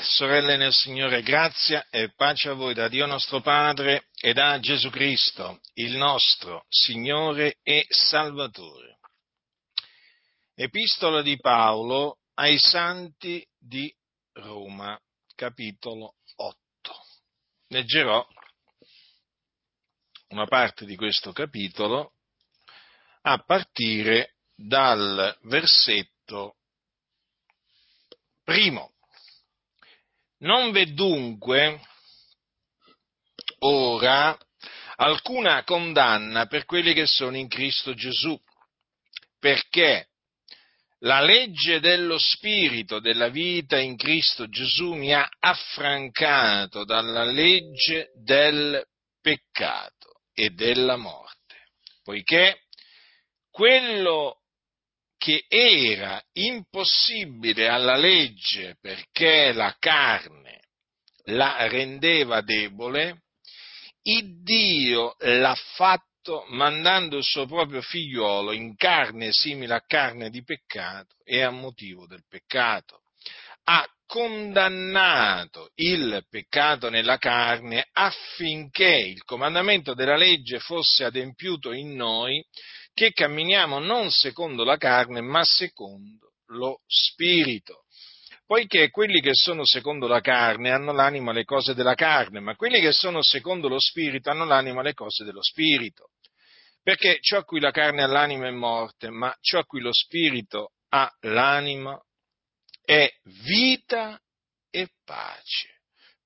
sorelle nel Signore, grazia e pace a voi da Dio nostro Padre e da Gesù Cristo, il nostro Signore e Salvatore. Epistola di Paolo ai Santi di Roma, capitolo 8. Leggerò una parte di questo capitolo a partire dal versetto primo. Non v'è dunque ora alcuna condanna per quelli che sono in Cristo Gesù, perché la legge dello Spirito della vita in Cristo Gesù mi ha affrancato dalla legge del peccato e della morte, poiché quello che era impossibile alla legge perché la carne la rendeva debole, il Dio l'ha fatto mandando il suo proprio figliuolo in carne simile a carne di peccato e a motivo del peccato. Ha condannato il peccato nella carne affinché il comandamento della legge fosse adempiuto in noi che camminiamo non secondo la carne, ma secondo lo Spirito. Poiché quelli che sono secondo la carne hanno l'anima alle cose della carne, ma quelli che sono secondo lo Spirito hanno l'anima alle cose dello Spirito. Perché ciò a cui la carne ha l'anima è morte, ma ciò a cui lo Spirito ha l'anima è vita e pace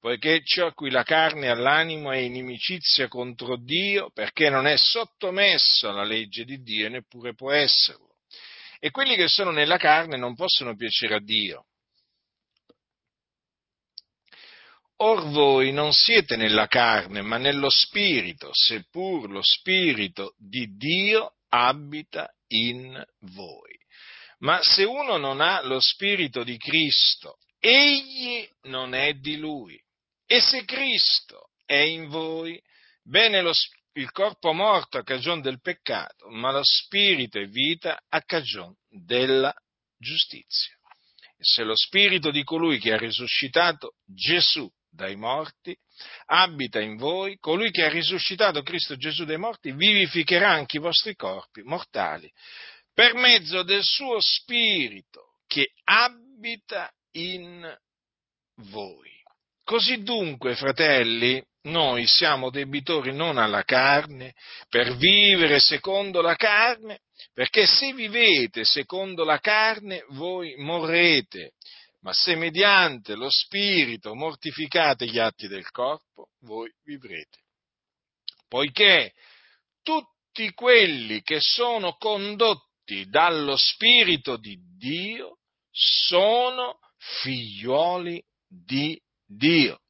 poiché ciò a cui la carne ha l'animo è inimicizia contro Dio, perché non è sottomesso alla legge di Dio e neppure può esserlo. E quelli che sono nella carne non possono piacere a Dio. Or voi non siete nella carne, ma nello Spirito, seppur lo Spirito di Dio abita in voi. Ma se uno non ha lo Spirito di Cristo, egli non è di lui. E se Cristo è in voi, bene lo, il corpo morto a cagione del peccato, ma lo spirito è vita a cagione della giustizia. E se lo spirito di colui che ha risuscitato Gesù dai morti abita in voi, colui che ha risuscitato Cristo Gesù dai morti vivificherà anche i vostri corpi mortali per mezzo del suo spirito che abita in voi. Così dunque, fratelli, noi siamo debitori non alla carne per vivere secondo la carne, perché se vivete secondo la carne voi morrete, ma se mediante lo Spirito mortificate gli atti del corpo, voi vivrete. Poiché tutti quelli che sono condotti dallo Spirito di Dio sono figlioli di Dio.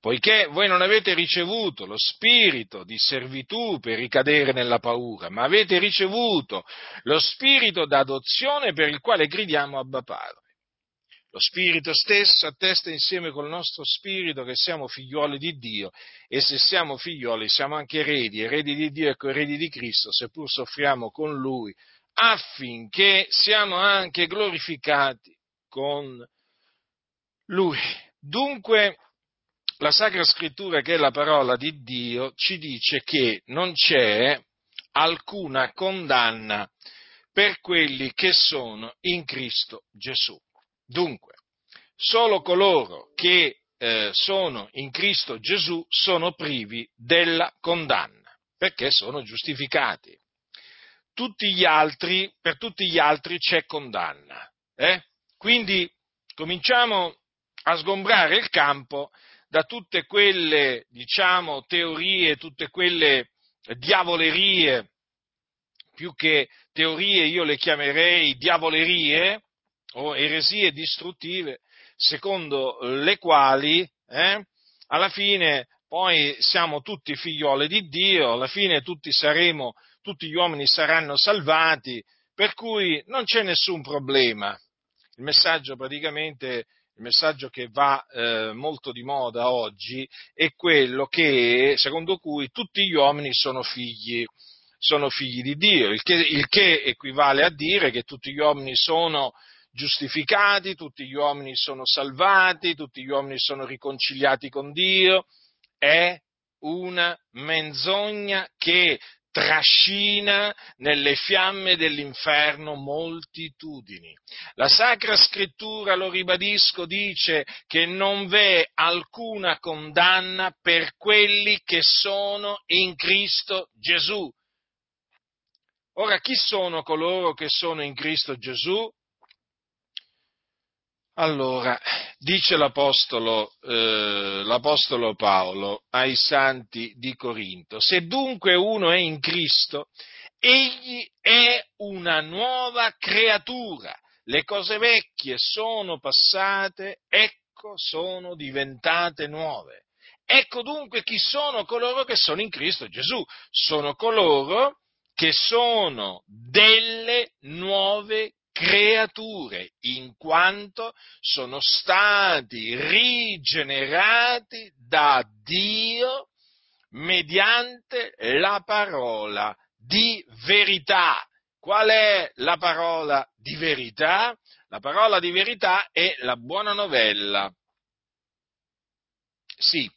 Poiché voi non avete ricevuto lo spirito di servitù per ricadere nella paura, ma avete ricevuto lo spirito d'adozione per il quale gridiamo Abba Padre. Lo Spirito stesso attesta insieme col nostro Spirito che siamo figlioli di Dio e se siamo figlioli siamo anche eredi, eredi di Dio e coeredi di Cristo, seppur soffriamo con Lui, affinché siamo anche glorificati con Lui. Dunque, la Sacra Scrittura, che è la parola di Dio, ci dice che non c'è alcuna condanna per quelli che sono in Cristo Gesù. Dunque, solo coloro che eh, sono in Cristo Gesù sono privi della condanna, perché sono giustificati. Tutti gli altri, per tutti gli altri c'è condanna. Eh? Quindi cominciamo a sgombrare il campo da tutte quelle, diciamo, teorie, tutte quelle diavolerie, più che teorie io le chiamerei diavolerie o eresie distruttive, secondo le quali eh, alla fine poi siamo tutti figlioli di Dio, alla fine tutti saremo, tutti gli uomini saranno salvati, per cui non c'è nessun problema. Il messaggio praticamente il messaggio che va eh, molto di moda oggi è quello che, secondo cui tutti gli uomini sono figli, sono figli di Dio, il che, il che, equivale a dire che tutti gli uomini sono giustificati, tutti gli uomini sono salvati, tutti gli uomini sono riconciliati con Dio. È una menzogna che trascina nelle fiamme dell'inferno moltitudini. La Sacra Scrittura, lo ribadisco, dice che non v'è alcuna condanna per quelli che sono in Cristo Gesù. Ora, chi sono coloro che sono in Cristo Gesù? Allora, dice l'apostolo, eh, l'apostolo, Paolo ai santi di Corinto, se dunque uno è in Cristo, egli è una nuova creatura, le cose vecchie sono passate, ecco sono diventate nuove. Ecco dunque chi sono coloro che sono in Cristo Gesù, sono coloro che sono delle nuove creature, in quanto sono stati rigenerati da Dio mediante la parola di verità. Qual è la parola di verità? La parola di verità è la buona novella. Sì,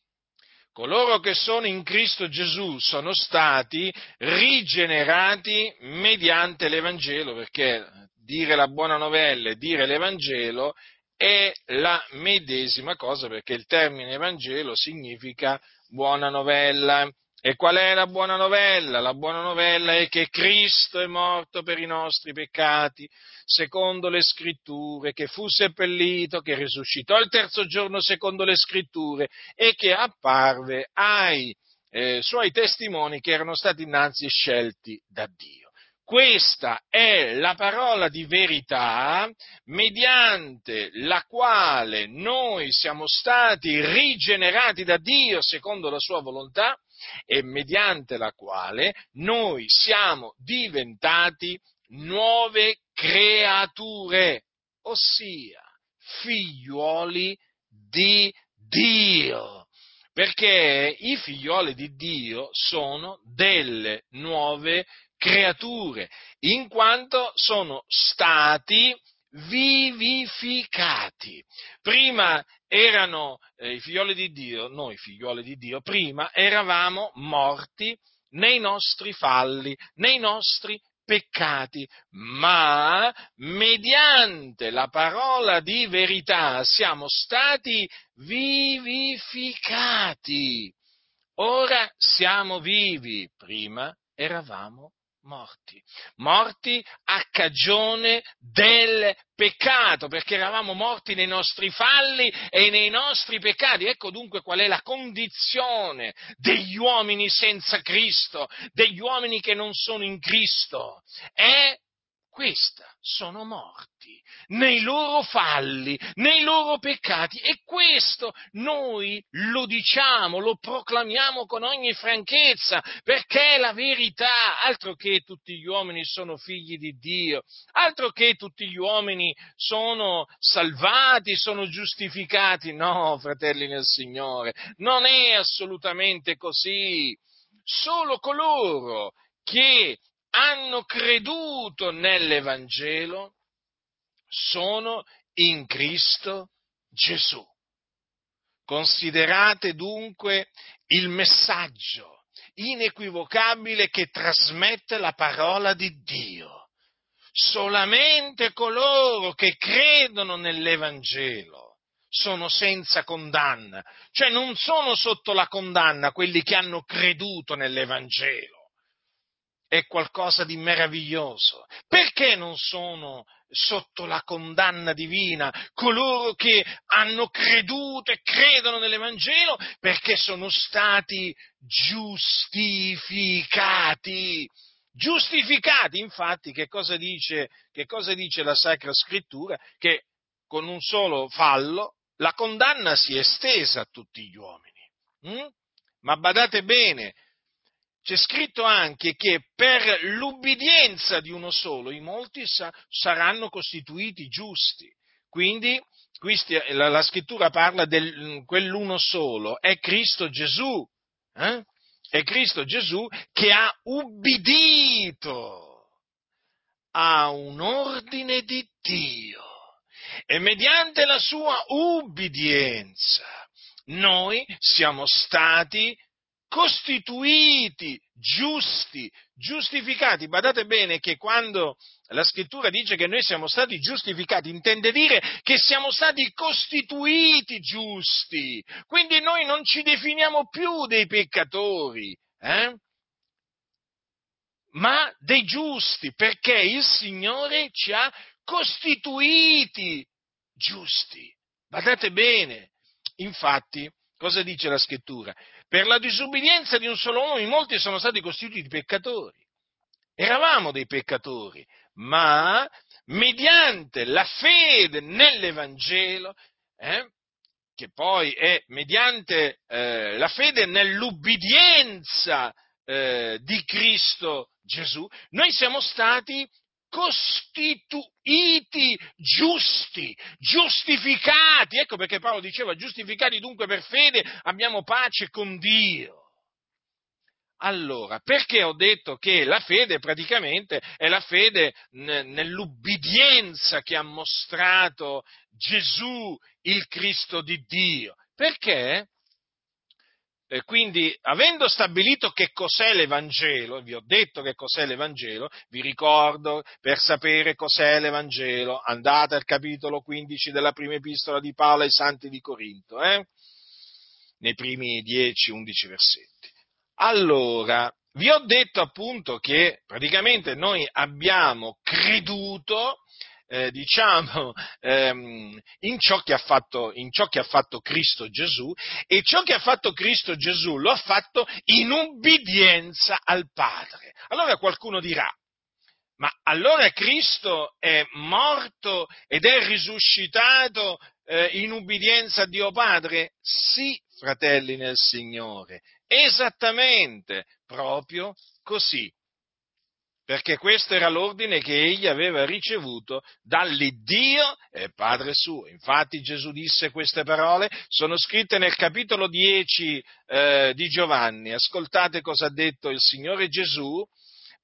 coloro che sono in Cristo Gesù sono stati rigenerati mediante l'Evangelo, perché dire la buona novella e dire l'Evangelo è la medesima cosa, perché il termine Evangelo significa buona novella. E qual è la buona novella? La buona novella è che Cristo è morto per i nostri peccati, secondo le scritture, che fu seppellito, che risuscitò il terzo giorno secondo le scritture e che apparve ai eh, suoi testimoni che erano stati innanzi scelti da Dio. Questa è la parola di verità mediante la quale noi siamo stati rigenerati da Dio secondo la sua volontà e mediante la quale noi siamo diventati nuove creature, ossia figliuoli di Dio. Perché i figlioli di Dio sono delle nuove creature in quanto sono stati vivificati. Prima erano eh, i figlioli di Dio, noi figlioli di Dio, prima eravamo morti nei nostri falli, nei nostri peccati, ma mediante la parola di verità siamo stati vivificati. Ora siamo vivi, prima eravamo morti, morti a cagione del peccato, perché eravamo morti nei nostri falli e nei nostri peccati. Ecco dunque qual è la condizione degli uomini senza Cristo, degli uomini che non sono in Cristo. È questa, sono morti nei loro falli, nei loro peccati e questo noi lo diciamo, lo proclamiamo con ogni franchezza perché è la verità, altro che tutti gli uomini sono figli di Dio, altro che tutti gli uomini sono salvati, sono giustificati, no fratelli nel Signore, non è assolutamente così, solo coloro che hanno creduto nell'Evangelo sono in Cristo Gesù. Considerate dunque il messaggio inequivocabile che trasmette la parola di Dio. Solamente coloro che credono nell'Evangelo sono senza condanna, cioè non sono sotto la condanna quelli che hanno creduto nell'Evangelo è qualcosa di meraviglioso. Perché non sono sotto la condanna divina coloro che hanno creduto e credono nell'Evangelo? Perché sono stati giustificati. Giustificati, infatti, che cosa dice, che cosa dice la Sacra Scrittura? Che con un solo fallo la condanna si è estesa a tutti gli uomini. Mm? Ma badate bene, c'è scritto anche che per l'ubbidienza di uno solo i molti sa- saranno costituiti giusti. Quindi questi, la, la, scrittura parla di quell'uno solo, è Cristo Gesù. Eh? È Cristo Gesù che ha ubbidito a un ordine di Dio e mediante la sua ubbidienza noi siamo stati costituiti giusti, giustificati. Badate bene che quando la scrittura dice che noi siamo stati giustificati, intende dire che siamo stati costituiti giusti. Quindi noi non ci definiamo più dei peccatori, eh? ma dei giusti, perché il Signore ci ha costituiti giusti. Badate bene. Infatti, cosa dice la scrittura? Per la disubbidienza di un solo uomo in molti sono stati costituiti peccatori. Eravamo dei peccatori, ma mediante la fede nell'Evangelo, eh, che poi è mediante eh, la fede nell'ubbidienza eh, di Cristo Gesù, noi siamo stati costituiti giusti, giustificati. Ecco perché Paolo diceva giustificati dunque per fede abbiamo pace con Dio. Allora, perché ho detto che la fede praticamente è la fede nell'ubbidienza che ha mostrato Gesù, il Cristo di Dio? Perché e quindi, avendo stabilito che cos'è l'Evangelo, vi ho detto che cos'è l'Evangelo, vi ricordo, per sapere cos'è l'Evangelo, andate al capitolo 15 della prima epistola di Paolo ai Santi di Corinto, eh? nei primi 10-11 versetti. Allora, vi ho detto appunto che praticamente noi abbiamo creduto eh, diciamo, ehm, in, ciò fatto, in, ciò che ha fatto, Cristo Gesù e ciò che ha fatto Cristo Gesù lo ha fatto in ubbidienza al Padre. Allora qualcuno dirà, ma allora Cristo è morto ed è risuscitato eh, in ubbidienza a Dio Padre? Sì, fratelli nel Signore, esattamente, proprio così perché questo era l'ordine che egli aveva ricevuto dall'Iddio e Padre suo. Infatti Gesù disse queste parole, sono scritte nel capitolo 10 eh, di Giovanni. Ascoltate cosa ha detto il Signore Gesù.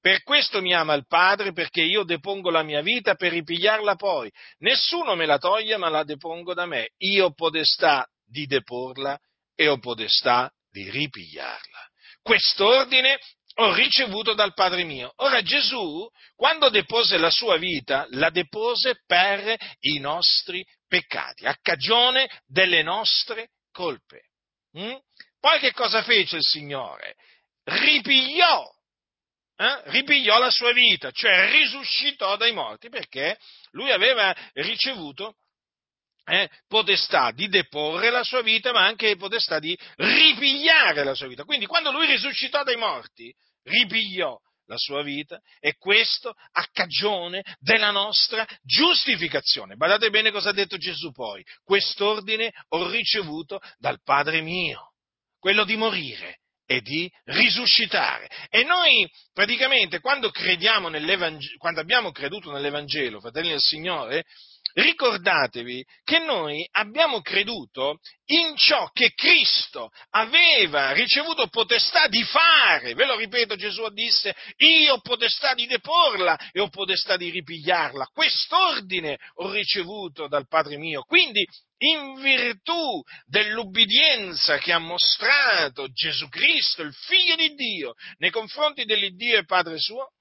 Per questo mi ama il Padre, perché io depongo la mia vita per ripigliarla poi. Nessuno me la toglie, ma la depongo da me. Io ho podestà di deporla e ho podestà di ripigliarla. Quest'ordine ho ricevuto dal Padre mio. Ora Gesù, quando depose la sua vita, la depose per i nostri peccati, a cagione delle nostre colpe. Mm? Poi che cosa fece il Signore? Ripigliò, eh? ripigliò la sua vita, cioè risuscitò dai morti, perché lui aveva ricevuto eh, potestà di deporre la sua vita, ma anche potestà di ripigliare la sua vita. Quindi quando lui risuscitò dai morti, ripigliò la sua vita e questo a cagione della nostra giustificazione. Badate bene cosa ha detto Gesù poi. Quest'ordine ho ricevuto dal Padre mio, quello di morire e di risuscitare. E noi praticamente quando crediamo nell'Evangelo, quando abbiamo creduto nell'Evangelo, fratelli del Signore, ricordatevi che noi abbiamo creduto in ciò che Cristo aveva ricevuto potestà di fare. Ve lo ripeto, Gesù disse, io ho potestà di deporla e ho potestà di ripigliarla. Quest'ordine ho ricevuto dal Padre mio. Quindi, in virtù dell'ubbidienza che ha mostrato Gesù Cristo, il Figlio di Dio, nei confronti dell'Iddio e Padre suo,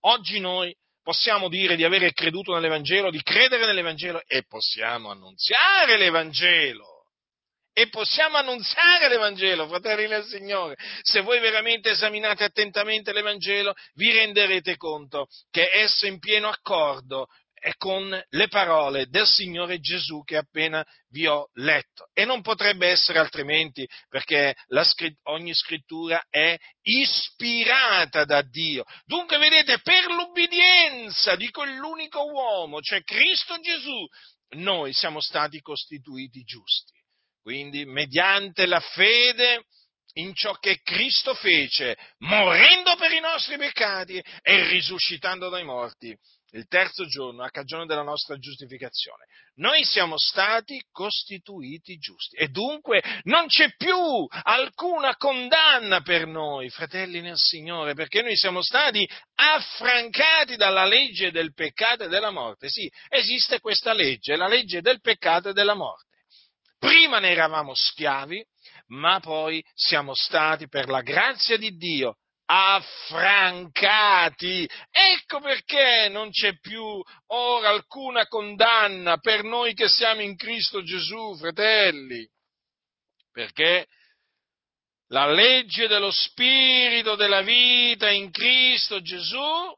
oggi noi possiamo dire di avere creduto nell'Evangelo, di credere nell'Evangelo e possiamo annunziare l'Evangelo. E possiamo annunziare l'Evangelo, fratelli del Signore. Se voi veramente esaminate attentamente l'Evangelo, vi renderete conto che esso è in pieno accordo è con le parole del Signore Gesù che appena vi ho letto. E non potrebbe essere altrimenti perché scritt- ogni scrittura è ispirata da Dio. Dunque, vedete, per l'ubbidienza di quell'unico uomo, cioè Cristo Gesù, noi siamo stati costituiti giusti. Quindi, mediante la fede in ciò che Cristo fece, morendo per i nostri peccati e risuscitando dai morti, il terzo giorno a cagione della nostra giustificazione. Noi siamo stati costituiti giusti e dunque non c'è più alcuna condanna per noi, fratelli nel Signore, perché noi siamo stati affrancati dalla legge del peccato e della morte. Sì, esiste questa legge, la legge del peccato e della morte. Prima ne eravamo schiavi, ma poi siamo stati, per la grazia di Dio, affrancati. Ecco perché non c'è più ora alcuna condanna per noi che siamo in Cristo Gesù, fratelli. Perché la legge dello Spirito della vita in Cristo Gesù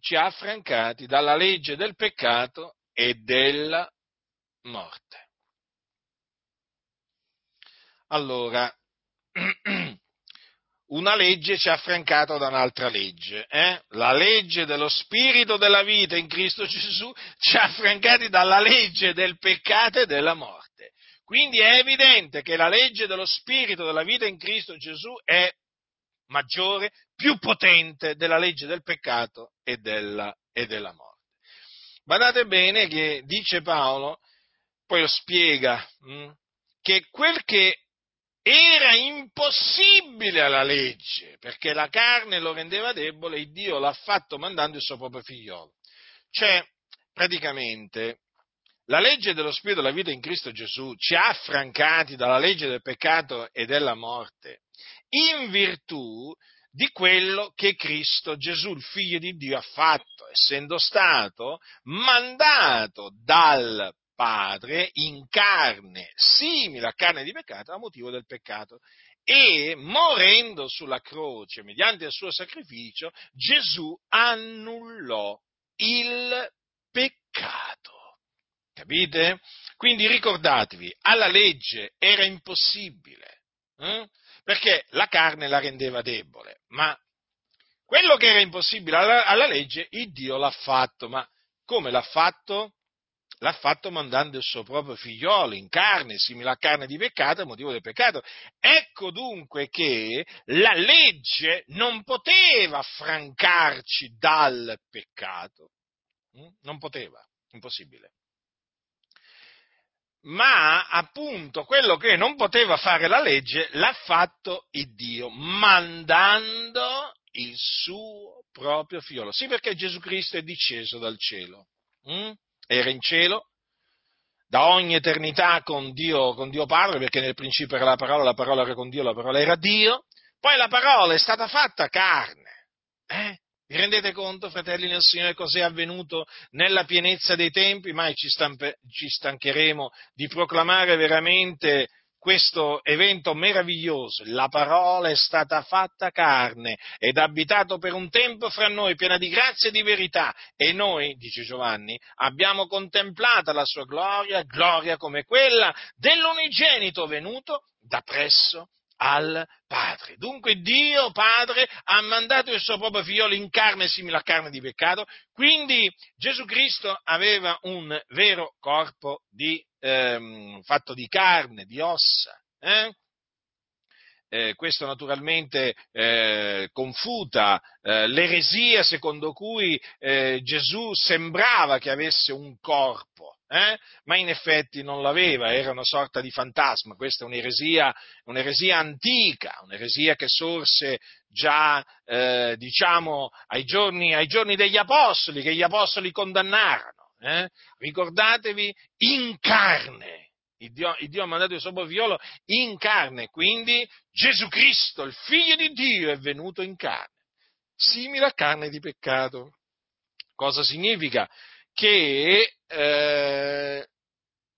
ci ha affrancati dalla legge del peccato e della morte. Allora, una legge ci ha affrancato da un'altra legge. Eh? La legge dello spirito della vita in Cristo Gesù ci ha affrancati dalla legge del peccato e della morte. Quindi è evidente che la legge dello spirito della vita in Cristo Gesù è maggiore, più potente della legge del peccato e della, e della morte. Badate bene che dice Paolo, poi lo spiega, mh, hm, che quel che era impossibile alla legge, perché la carne lo rendeva debole e Dio l'ha fatto mandando il suo proprio figliolo. Cioè, praticamente, la legge dello Spirito della vita in Cristo Gesù ci ha affrancati dalla legge del peccato e della morte, in virtù di quello che Cristo Gesù, il figlio di Dio, ha fatto, essendo stato mandato dal Padre in carne, simile a carne di peccato, a motivo del peccato. E morendo sulla croce, mediante il suo sacrificio, Gesù annullò il peccato. Capite? Quindi ricordatevi, alla legge era impossibile, eh? perché la carne la rendeva debole, ma quello che era impossibile alla, alla legge, il Dio l'ha fatto, ma come l'ha fatto? L'ha fatto mandando il suo proprio figliolo in carne, simile a carne di peccato, a motivo del peccato. Ecco dunque che la legge non poteva affrancarci dal peccato, mm? non poteva, impossibile. Ma appunto quello che non poteva fare la legge l'ha fatto il Dio, mandando il suo proprio figliolo. Sì, perché Gesù Cristo è disceso dal cielo. Mm? Era in cielo, da ogni eternità con Dio, con Dio Padre, perché nel principio era la parola, la parola era con Dio, la parola era Dio, poi la parola è stata fatta carne. Eh? Vi rendete conto, fratelli nel Signore, cos'è avvenuto nella pienezza dei tempi? Mai ci, stampe, ci stancheremo di proclamare veramente questo evento meraviglioso. La parola è stata fatta carne ed abitato per un tempo fra noi, piena di grazia e di verità. E noi, dice Giovanni, abbiamo contemplata la sua gloria, gloria come quella dell'unigenito venuto da presso al Padre. Dunque Dio Padre ha mandato il suo proprio figliolo in carne simile a carne di peccato, quindi Gesù Cristo aveva un vero corpo di, ehm, fatto di carne, di ossa. Eh? Eh, questo naturalmente eh, confuta eh, l'eresia secondo cui eh, Gesù sembrava che avesse un corpo, eh? ma in effetti non l'aveva, era una sorta di fantasma. Questa è un'eresia, un'eresia antica, un'eresia che sorse già eh, diciamo ai giorni, ai giorni, degli apostoli, che gli apostoli condannarono. Ricordatevi, in carne. Il Dio, il Dio, ha mandato il suo figliolo in carne, quindi Gesù Cristo, il figlio di Dio, è venuto in carne, simile a carne di peccato. Cosa significa? Che eh,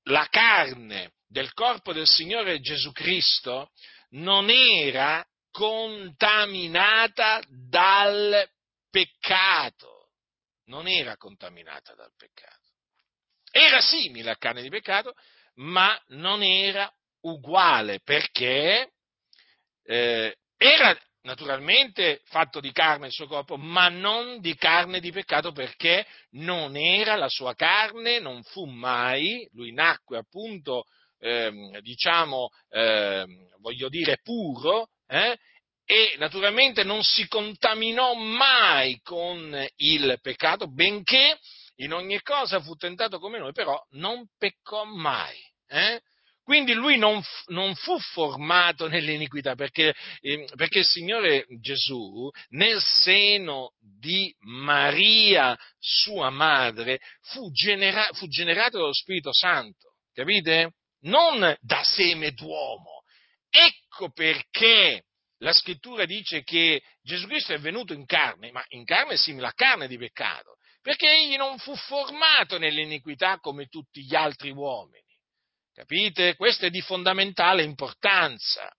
la carne del corpo del Signore Gesù Cristo non era contaminata dal peccato, non era contaminata dal peccato. Era simile a carne di peccato, ma non era uguale perché eh, era naturalmente fatto di carne il suo corpo, ma non di carne di peccato perché non era la sua carne, non fu mai, lui nacque appunto, eh, diciamo, eh, voglio dire, puro, eh, e naturalmente non si contaminò mai con il peccato, benché in ogni cosa fu tentato come noi, però non peccò mai. Eh? Quindi lui non, non, fu formato nell'iniquità, perché, eh, perché, il Signore Gesù, nel seno di Maria, sua madre, fu, genera, fu generato dallo Spirito Santo, capite? Non da seme d'uomo. Ecco perché la scrittura dice che Gesù Cristo è venuto in carne, ma in carne simile a carne di peccato, perché egli non fu formato nell'iniquità come tutti gli altri uomini. Capite? Questo è di fondamentale importanza.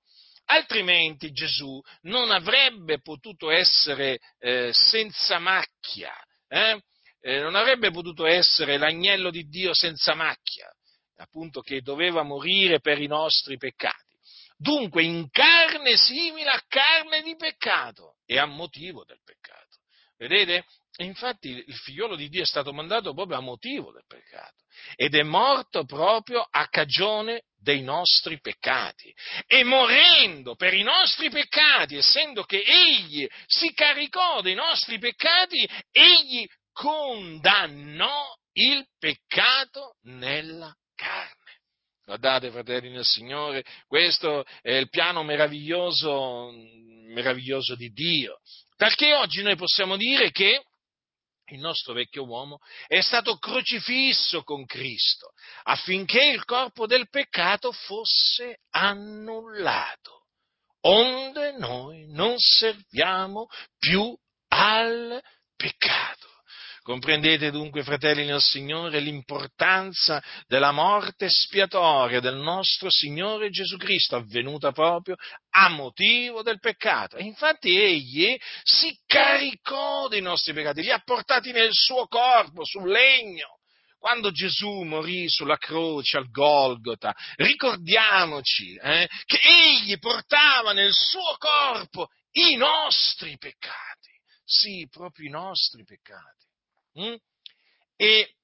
Altrimenti Gesù non avrebbe potuto essere eh, senza macchia, eh? Eh, non avrebbe potuto essere l'agnello di Dio senza macchia, appunto che doveva morire per i nostri peccati. Dunque in carne simile a carne di peccato e a motivo del peccato. Vedete? Infatti il figliolo di Dio è stato mandato proprio a motivo del peccato ed è morto proprio a cagione dei nostri peccati. E morendo per i nostri peccati, essendo che egli si caricò dei nostri peccati, egli condannò il peccato nella carne. Guardate, fratelli nel Signore, questo è il piano meraviglioso, meraviglioso di Dio. Perché oggi noi possiamo dire che il nostro vecchio uomo è stato crocifisso con Cristo affinché il corpo del peccato fosse annullato, onde noi non serviamo più al peccato. Comprendete dunque, fratelli nel Signore, l'importanza della morte spiatoria del nostro Signore Gesù Cristo, avvenuta proprio a motivo del peccato. E infatti egli si caricò dei nostri peccati, li ha portati nel suo corpo, sul legno. Quando Gesù morì sulla croce al Golgota, ricordiamoci eh, che egli portava nel suo corpo i nostri peccati. Sì, proprio i nostri peccati. Mm? E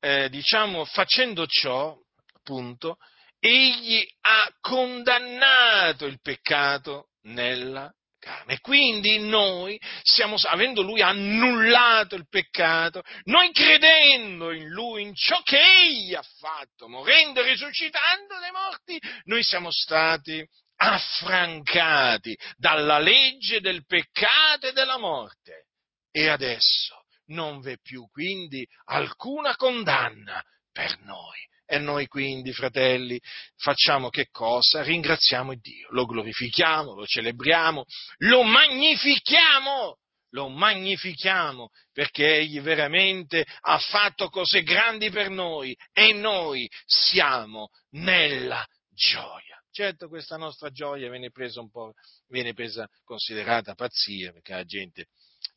eh, diciamo facendo ciò, appunto, egli ha condannato il peccato nella carne. Quindi noi siamo, avendo lui annullato il peccato, noi credendo in lui, in ciò che egli ha fatto, morendo e risuscitando dai morti, noi siamo stati affrancati dalla legge del peccato e della morte. E adesso non v'è più quindi alcuna condanna per noi. E noi quindi, fratelli, facciamo che cosa? Ringraziamo Dio, lo glorifichiamo, lo celebriamo, lo magnifichiamo, lo magnifichiamo perché Egli veramente ha fatto cose grandi per noi e noi siamo nella gioia. Certo questa nostra gioia viene presa un po', viene presa considerata pazzia perché la gente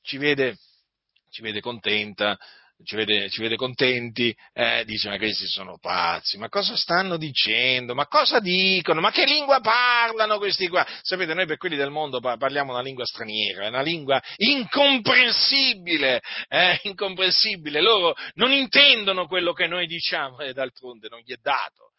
ci vede ci vede contenta, ci vede, ci vede contenti, eh, dice ma questi sono pazzi, ma cosa stanno dicendo, ma cosa dicono, ma che lingua parlano questi qua? Sapete, noi per quelli del mondo parliamo una lingua straniera, una lingua incomprensibile, eh, incomprensibile, loro non intendono quello che noi diciamo e d'altronde non gli è dato.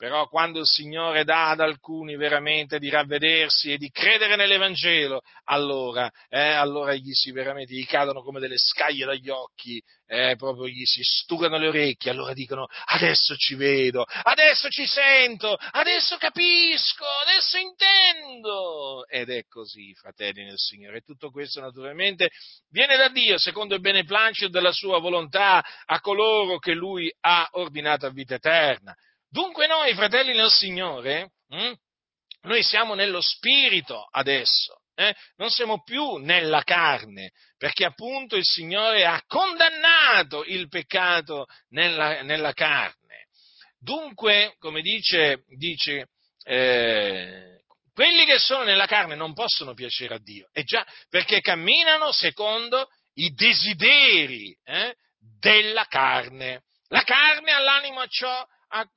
Però quando il Signore dà ad alcuni veramente di ravvedersi e di credere nell'Evangelo, allora, eh, allora gli si veramente gli cadono come delle scaglie dagli occhi, eh, proprio gli si sturano le orecchie, allora dicono adesso ci vedo, adesso ci sento, adesso capisco, adesso intendo. Ed è così, fratelli nel Signore. E tutto questo naturalmente viene da Dio, secondo il beneplacito della sua volontà, a coloro che Lui ha ordinato a vita eterna. Dunque noi, fratelli nel Signore, hm, noi siamo nello spirito adesso, eh? non siamo più nella carne, perché appunto il Signore ha condannato il peccato nella, nella carne. Dunque, come dice, dice eh, quelli che sono nella carne non possono piacere a Dio, e già perché camminano secondo i desideri eh, della carne. La carne all'anima ciò a,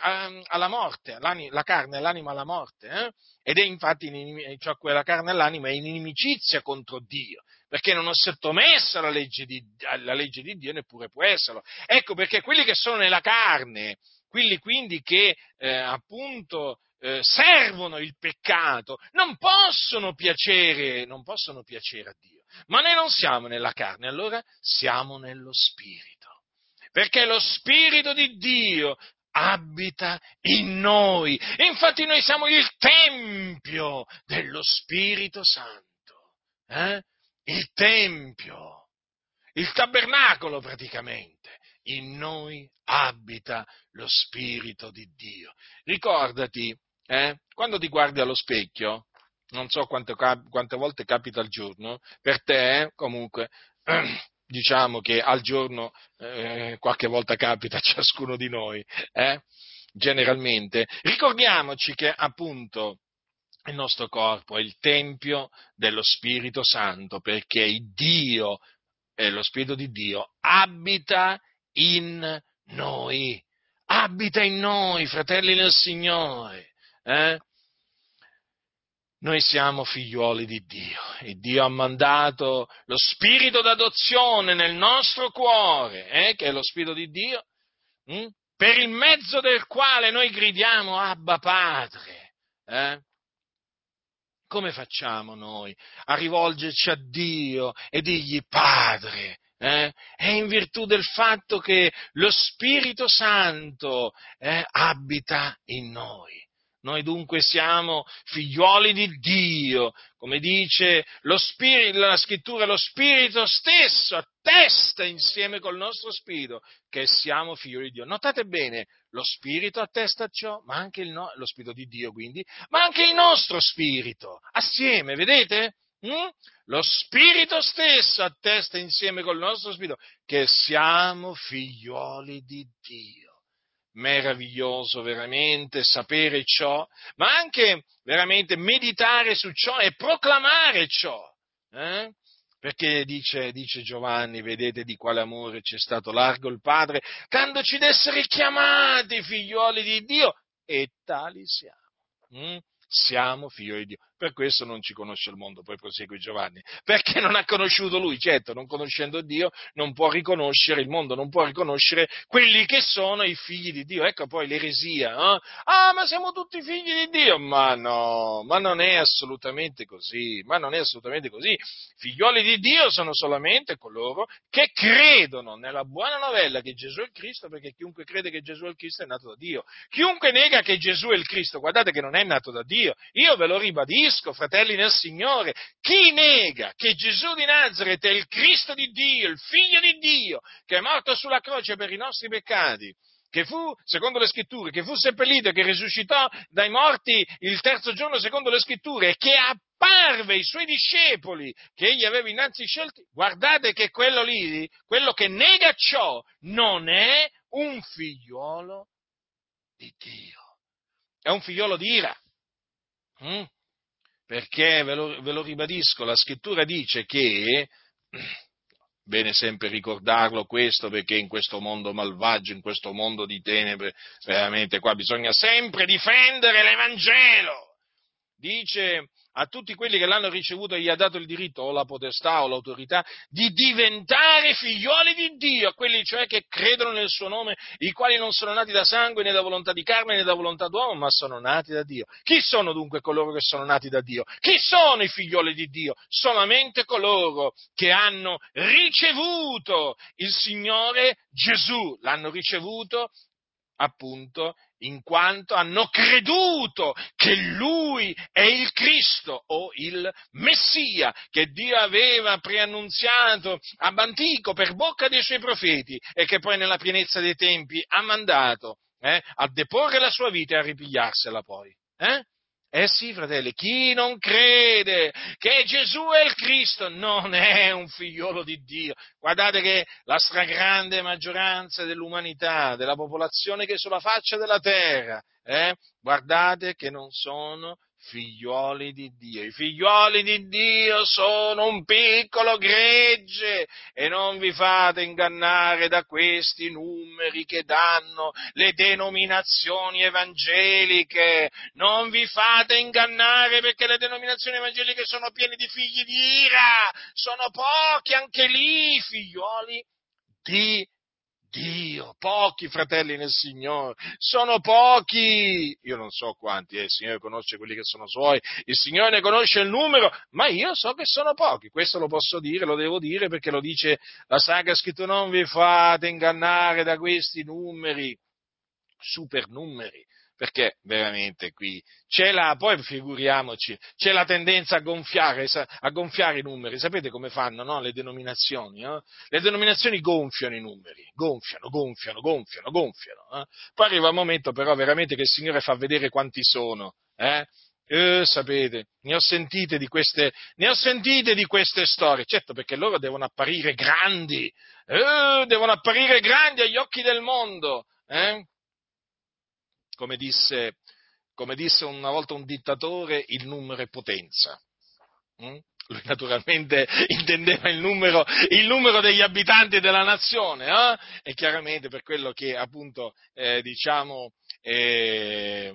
a, alla morte, la carne e l'anima alla morte, eh? ed è infatti cioè quella carne e l'anima è in inimicizia contro Dio, perché non è sottomessa alla legge, di, alla legge di Dio, neppure può esserlo. Ecco perché quelli che sono nella carne quelli quindi che eh, appunto eh, servono il peccato, non possono piacere, non possono piacere a Dio. Ma noi non siamo nella carne, allora siamo nello Spirito. Perché lo Spirito di Dio abita in noi. Infatti noi siamo il Tempio dello Spirito Santo. Eh? Il Tempio, il tabernacolo praticamente. In noi abita lo Spirito di Dio. Ricordati, eh, quando ti guardi allo specchio, non so quante, quante volte capita al giorno, per te eh, comunque, diciamo che al giorno eh, qualche volta capita a ciascuno di noi, eh, generalmente, ricordiamoci che appunto il nostro corpo è il tempio dello Spirito Santo, perché Dio, eh, lo Spirito di Dio, abita in noi, abita in noi, fratelli del Signore. Eh? Noi siamo figliuoli di Dio e Dio ha mandato lo spirito d'adozione nel nostro cuore, eh, che è lo spirito di Dio, hm? per il mezzo del quale noi gridiamo Abba Padre. Eh? Come facciamo noi a rivolgerci a Dio e dirgli Padre? Eh? È in virtù del fatto che lo Spirito Santo eh, abita in noi. Noi dunque siamo figlioli di Dio, come dice spirito, la scrittura, lo Spirito stesso attesta insieme col nostro Spirito che siamo figlioli di Dio. Notate bene, lo Spirito attesta ciò, ma anche il no, lo Spirito di Dio quindi, ma anche il nostro Spirito, assieme, vedete? Mm? Lo Spirito stesso attesta insieme col nostro Spirito che siamo figlioli di Dio meraviglioso veramente sapere ciò, ma anche veramente meditare su ciò e proclamare ciò. Eh? Perché dice, dice, Giovanni, vedete di quale amore ci è stato largo il Padre, dandoci d'essere chiamati figlioli di Dio, e tali siamo. Mm? Siamo figli di Dio per questo non ci conosce il mondo, poi prosegue Giovanni, perché non ha conosciuto lui, certo, non conoscendo Dio non può riconoscere, il mondo non può riconoscere quelli che sono i figli di Dio, ecco poi l'eresia, eh? ah ma siamo tutti figli di Dio, ma no, ma non è assolutamente così, ma non è assolutamente così, figlioli di Dio sono solamente coloro che credono nella buona novella che Gesù è il Cristo, perché chiunque crede che Gesù è il Cristo è nato da Dio, chiunque nega che Gesù è il Cristo, guardate che non è nato da Dio, io ve lo ribadisco, ribadisco, fratelli nel Signore, chi nega che Gesù di Nazareth è il Cristo di Dio, il Figlio di Dio, che è morto sulla croce per i nostri peccati, che fu, secondo le scritture, che fu seppellito e che risuscitò dai morti il terzo giorno secondo le scritture e che apparve ai suoi discepoli che egli aveva innanzi scelti, guardate che quello lì, quello che nega ciò, non è un figliolo di Dio, è un figliolo di ira. Mm? Perché ve lo, ve lo ribadisco, la scrittura dice che, bene sempre ricordarlo questo, perché in questo mondo malvagio, in questo mondo di tenebre, veramente qua bisogna sempre difendere l'Evangelo. Dice a tutti quelli che l'hanno ricevuto gli ha dato il diritto o la potestà o l'autorità di diventare figlioli di Dio, a quelli cioè che credono nel suo nome, i quali non sono nati da sangue né da volontà di carne né da volontà d'uomo, ma sono nati da Dio. Chi sono dunque coloro che sono nati da Dio? Chi sono i figlioli di Dio? Solamente coloro che hanno ricevuto il Signore Gesù, l'hanno ricevuto appunto in quanto hanno creduto che Lui è il Cristo o il Messia che Dio aveva preannunziato ab antico per bocca dei suoi profeti e che poi nella pienezza dei tempi ha mandato eh, a deporre la sua vita e a ripigliarsela poi. Eh? Eh sì, fratelli, chi non crede che Gesù è il Cristo non è un figliolo di Dio. Guardate che la stragrande maggioranza dell'umanità, della popolazione che è sulla faccia della terra, eh, guardate che non sono figlioli di Dio. I figlioli di Dio sono un piccolo gregge e non vi fate ingannare da questi numeri che danno le denominazioni evangeliche. Non vi fate ingannare perché le denominazioni evangeliche sono piene di figli di ira. Sono pochi anche lì, figlioli di Dio, pochi fratelli nel Signore, sono pochi. Io non so quanti, eh, il Signore conosce quelli che sono suoi, il Signore ne conosce il numero, ma io so che sono pochi. Questo lo posso dire, lo devo dire perché lo dice la Sacra Scrittura, non vi fate ingannare da questi numeri, supernumeri perché veramente qui c'è la, poi figuriamoci, c'è la tendenza a gonfiare, a gonfiare i numeri, sapete come fanno no? le denominazioni? Eh? Le denominazioni gonfiano i numeri, gonfiano, gonfiano, gonfiano, gonfiano. Eh? Poi arriva un momento però veramente che il Signore fa vedere quanti sono. Eh? Eh, sapete, ne ho, sentite di queste, ne ho sentite di queste storie, certo perché loro devono apparire grandi, eh, devono apparire grandi agli occhi del mondo, eh? Come disse, come disse una volta un dittatore, il numero è potenza. Mm? Lui naturalmente intendeva il numero, il numero, degli abitanti della nazione, eh? e chiaramente per quello che appunto, eh, diciamo, eh,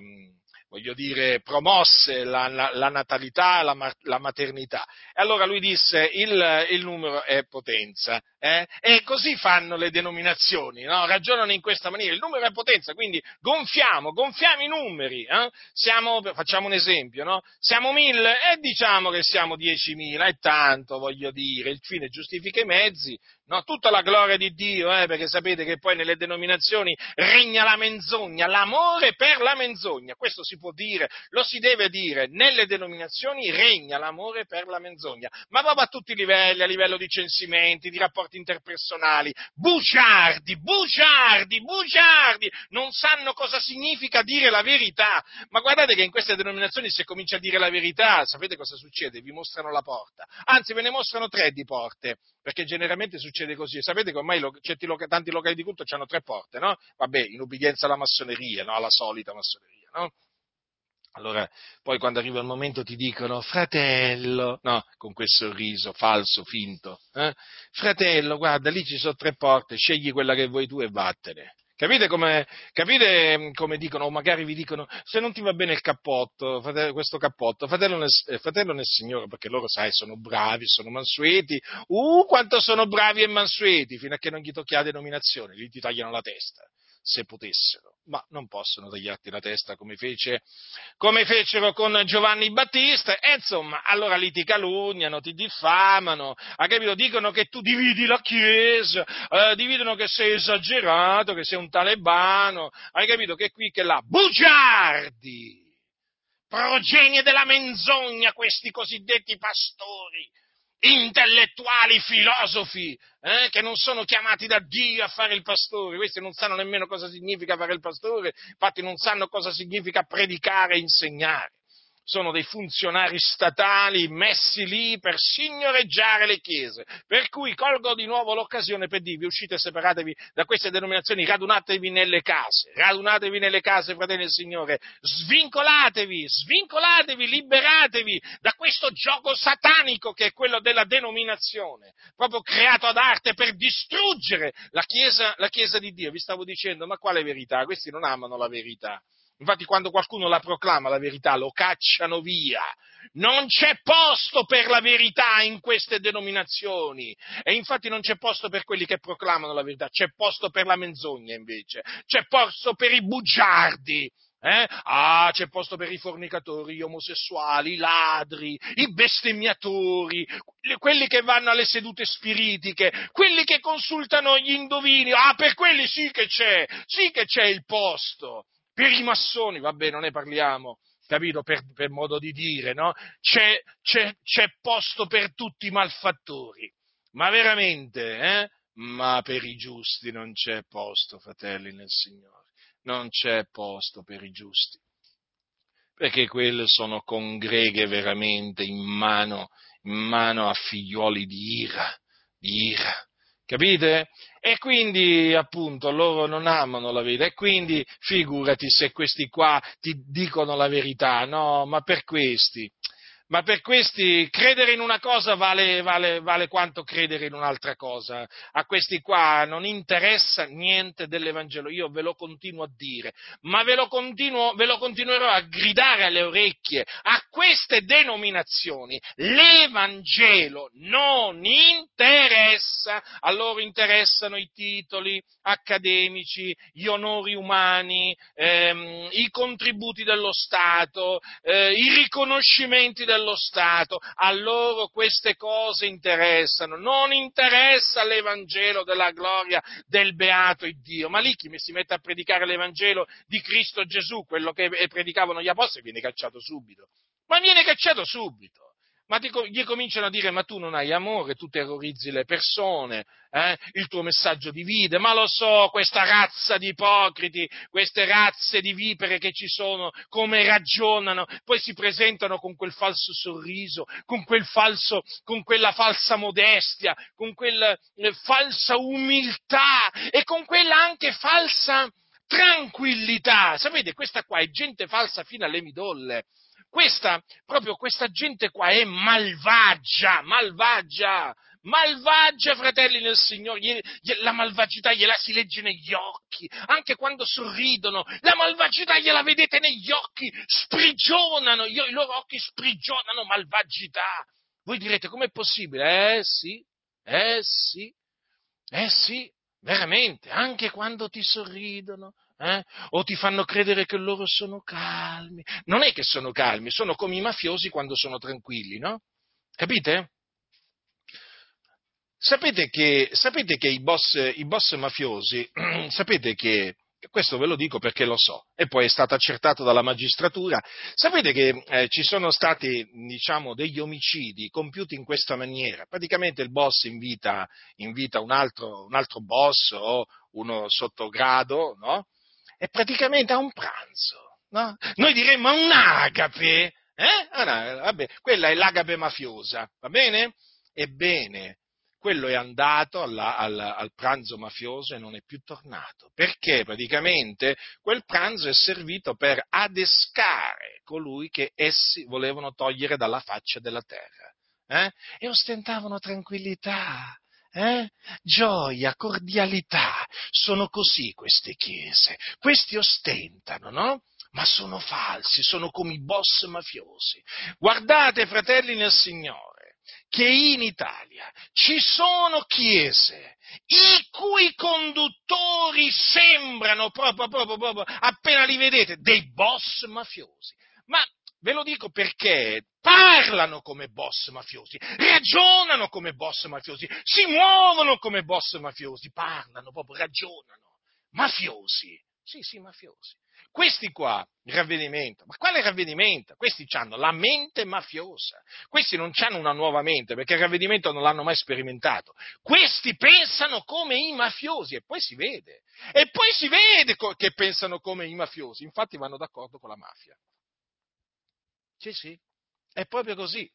voglio dire, promosse la, la, la natalità, la, la, maternità. E allora lui disse il, il numero è potenza. Eh? E così fanno le denominazioni, no? ragionano in questa maniera. Il numero è potenza, quindi gonfiamo, gonfiamo i numeri. Eh? Siamo, facciamo un esempio, no? siamo mille e diciamo che siamo diecimila, è tanto, voglio dire, il fine giustifica i mezzi, No, tutta la gloria di Dio, eh, perché sapete che poi nelle denominazioni regna la menzogna, l'amore per la menzogna, questo si può dire, lo si deve dire, nelle denominazioni regna l'amore per la menzogna, ma proprio a tutti i livelli, a livello di censimenti, di rapporti interpersonali, bugiardi, bugiardi, bugiardi, non sanno cosa significa dire la verità, ma guardate che in queste denominazioni se comincia a dire la verità, sapete cosa succede? Vi mostrano la porta, anzi ve ne mostrano tre di porte, perché generalmente succede così. Sapete che ormai lo, loca, tanti locali di culto hanno tre porte, no? Vabbè, in ubbidienza alla massoneria, no? alla solita massoneria, no? Allora, poi quando arriva il momento ti dicono, fratello, no, con quel sorriso falso, finto, eh? fratello, guarda, lì ci sono tre porte, scegli quella che vuoi tu e vattene. Capite come, capite mm, come dicono, o magari vi dicono, se non ti va bene il cappotto, fratello, questo cappotto, fratello nel, eh, fratello nel Signore, perché loro, sai, sono bravi, sono mansueti, uh, quanto sono bravi e mansueti, fino a che non gli tocchi la denominazione, gli ti tagliano la testa se potessero, ma non possono tagliarti la testa come, fece, come fecero con Giovanni Battista, e insomma, allora lì ti calunniano, ti diffamano, hai capito? Dicono che tu dividi la Chiesa, eh, dividono che sei esagerato, che sei un talebano, hai capito? Che qui, che là, bugiardi! Progenie della menzogna questi cosiddetti pastori, intellettuali, filosofi, eh, che non sono chiamati da Dio a fare il pastore, questi non sanno nemmeno cosa significa fare il pastore, infatti non sanno cosa significa predicare e insegnare sono dei funzionari statali messi lì per signoreggiare le chiese. Per cui colgo di nuovo l'occasione per dirvi uscite e separatevi da queste denominazioni, radunatevi nelle case, radunatevi nelle case, fratelli del Signore, svincolatevi, svincolatevi, liberatevi da questo gioco satanico che è quello della denominazione, proprio creato ad arte per distruggere la chiesa, la chiesa di Dio. Vi stavo dicendo, ma quale verità? Questi non amano la verità Infatti quando qualcuno la proclama la verità lo cacciano via. Non c'è posto per la verità in queste denominazioni e infatti non c'è posto per quelli che proclamano la verità, c'è posto per la menzogna invece, c'è posto per i bugiardi. Eh? Ah, c'è posto per i fornicatori, gli omosessuali, i ladri, i bestemmiatori, quelli che vanno alle sedute spiritiche, quelli che consultano gli indovini. Ah, per quelli sì che c'è, sì che c'è il posto per i massoni, vabbè, non ne parliamo, capito, per, per modo di dire, no? C'è, c'è, c'è, posto per tutti i malfattori, ma veramente, eh? Ma per i giusti non c'è posto, fratelli nel Signore, non c'è posto per i giusti, perché quelle sono congreghe veramente in mano, in mano a figlioli di ira, di ira, capite? E quindi, appunto, loro non amano la verità. E quindi, figurati se questi qua ti dicono la verità, no? Ma per questi, ma per questi credere in una cosa vale, vale, vale, quanto credere in un'altra cosa. A questi qua non interessa niente dell'Evangelo, io ve lo continuo a dire, ma ve lo, continuo, ve lo continuerò a gridare alle orecchie, a queste denominazioni l'Evangelo non interessa, a loro interessano i titoli accademici, gli onori umani, ehm, i contributi dello Stato, eh, i riconoscimenti dello Stato, a loro queste cose interessano, non interessa l'Evangelo della gloria del beato Dio, ma lì chi mi si mette a predicare l'Evangelo di Cristo Gesù, quello che predicavano gli apostoli, viene cacciato subito, ma viene cacciato subito ma gli cominciano a dire ma tu non hai amore, tu terrorizzi le persone, eh? il tuo messaggio divide, ma lo so, questa razza di ipocriti, queste razze di vipere che ci sono, come ragionano, poi si presentano con quel falso sorriso, con, quel falso, con quella falsa modestia, con quella eh, falsa umiltà e con quella anche falsa tranquillità. Sapete, questa qua è gente falsa fino alle midolle questa, proprio questa gente qua è malvagia, malvagia, malvagia, fratelli nel Signore, la malvagità gliela si legge negli occhi, anche quando sorridono, la malvagità gliela vedete negli occhi, sprigionano, i loro occhi sprigionano malvagità. Voi direte, com'è possibile? Eh sì, eh sì, eh sì, veramente, anche quando ti sorridono, eh? o ti fanno credere che loro sono calmi. Non è che sono calmi, sono come i mafiosi quando sono tranquilli, no? Capite? Sapete che, sapete che i, boss, i boss mafiosi, sapete che questo ve lo dico perché lo so, e poi è stato accertato dalla magistratura. Sapete che eh, ci sono stati, diciamo, degli omicidi compiuti in questa maniera. Praticamente il boss invita, invita un, altro, un, altro, boss o uno sottogrado, no? E praticamente a un pranzo, no? Noi diremmo a un'agape, eh? Ah, vabbè, quella è l'agape mafiosa, va bene? Ebbene, quello è andato alla, alla, al pranzo mafioso e non è più tornato, perché praticamente quel pranzo è servito per adescare colui che essi volevano togliere dalla faccia della terra. Eh? E ostentavano tranquillità, eh? gioia, cordialità. Sono così queste chiese. Questi ostentano, no? Ma sono falsi, sono come i boss mafiosi. Guardate, fratelli nel Signore che in Italia ci sono chiese i cui conduttori sembrano proprio, proprio, proprio, appena li vedete, dei boss mafiosi. Ma ve lo dico perché parlano come boss mafiosi, ragionano come boss mafiosi, si muovono come boss mafiosi, parlano proprio, ragionano. Mafiosi, sì, sì, mafiosi. Questi qua, ravvedimento, ma quale ravvedimento? Questi hanno la mente mafiosa, questi non hanno una nuova mente perché il ravvedimento non l'hanno mai sperimentato. Questi pensano come i mafiosi e poi si vede, e poi si vede che pensano come i mafiosi, infatti vanno d'accordo con la mafia. Sì, sì, è proprio così.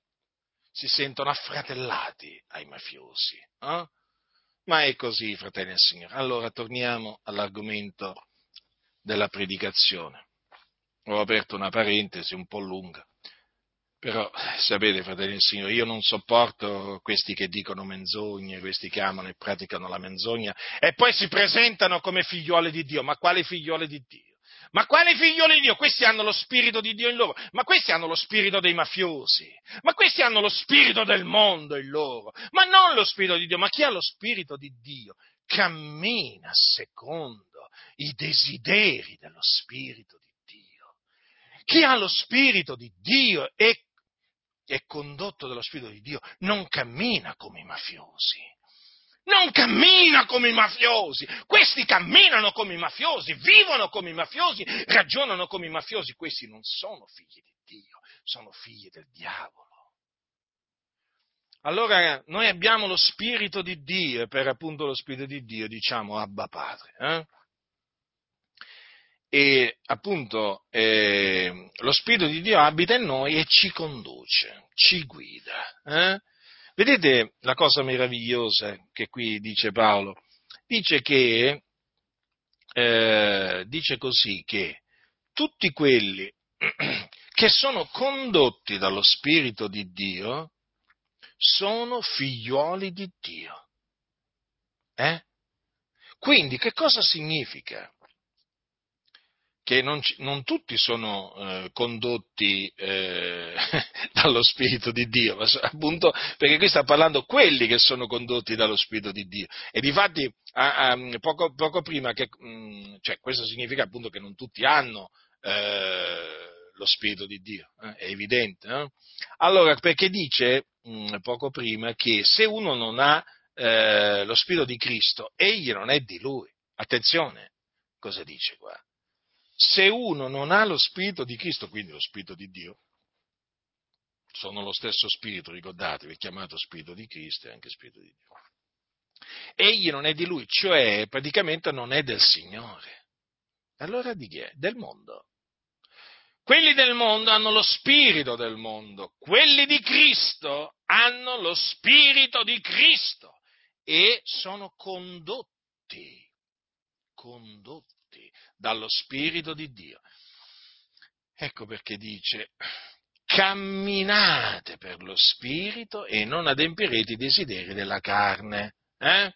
Si sentono affratellati ai mafiosi. Eh? Ma è così, fratelli del Signore. Allora torniamo all'argomento della predicazione. Ho aperto una parentesi un po' lunga, però sapete, fratelli del Signore, io non sopporto questi che dicono menzogne, questi che amano e praticano la menzogna e poi si presentano come figliuoli di Dio. Ma quali figliuoli di Dio? Ma quali figlioli di Dio? Questi hanno lo spirito di Dio in loro, ma questi hanno lo spirito dei mafiosi, ma questi hanno lo spirito del mondo in loro, ma non lo spirito di Dio, ma chi ha lo spirito di Dio cammina secondo i desideri dello Spirito di Dio. Chi ha lo Spirito di Dio e è condotto dallo Spirito di Dio non cammina come i mafiosi. Non cammina come i mafiosi. Questi camminano come i mafiosi, vivono come i mafiosi, ragionano come i mafiosi. Questi non sono figli di Dio, sono figli del diavolo. Allora noi abbiamo lo Spirito di Dio e per appunto lo Spirito di Dio diciamo Abba Padre. Eh? e appunto eh, lo Spirito di Dio abita in noi e ci conduce, ci guida. Eh? Vedete la cosa meravigliosa che qui dice Paolo? Dice che, eh, dice così che tutti quelli che sono condotti dallo Spirito di Dio sono figliuoli di Dio. Eh? Quindi che cosa significa? Che non, non tutti sono eh, condotti eh, dallo Spirito di Dio, ma, appunto perché qui sta parlando quelli che sono condotti dallo Spirito di Dio. E difatti a, a, poco, poco, prima che, mh, mm, cioè, questo significa appunto che non tutti hanno eh, lo Spirito di Dio, eh, è evidente. No? Allora, perché dice mh, mm, poco prima che se uno non ha eh, lo Spirito di Cristo, egli non è di lui. Attenzione, cosa dice qua? Se uno non ha lo Spirito di Cristo, quindi lo Spirito di Dio, sono lo stesso Spirito, ricordatevi, è chiamato Spirito di Cristo e anche Spirito di Dio. Egli non è di lui, cioè praticamente non è del Signore. Allora di chi è? Del mondo. Quelli del mondo hanno lo spirito del mondo, quelli di Cristo hanno lo spirito di Cristo e sono condotti, condotti dallo Spirito di Dio. Ecco perché dice, camminate per lo Spirito e non adempirete i desideri della carne. Eh?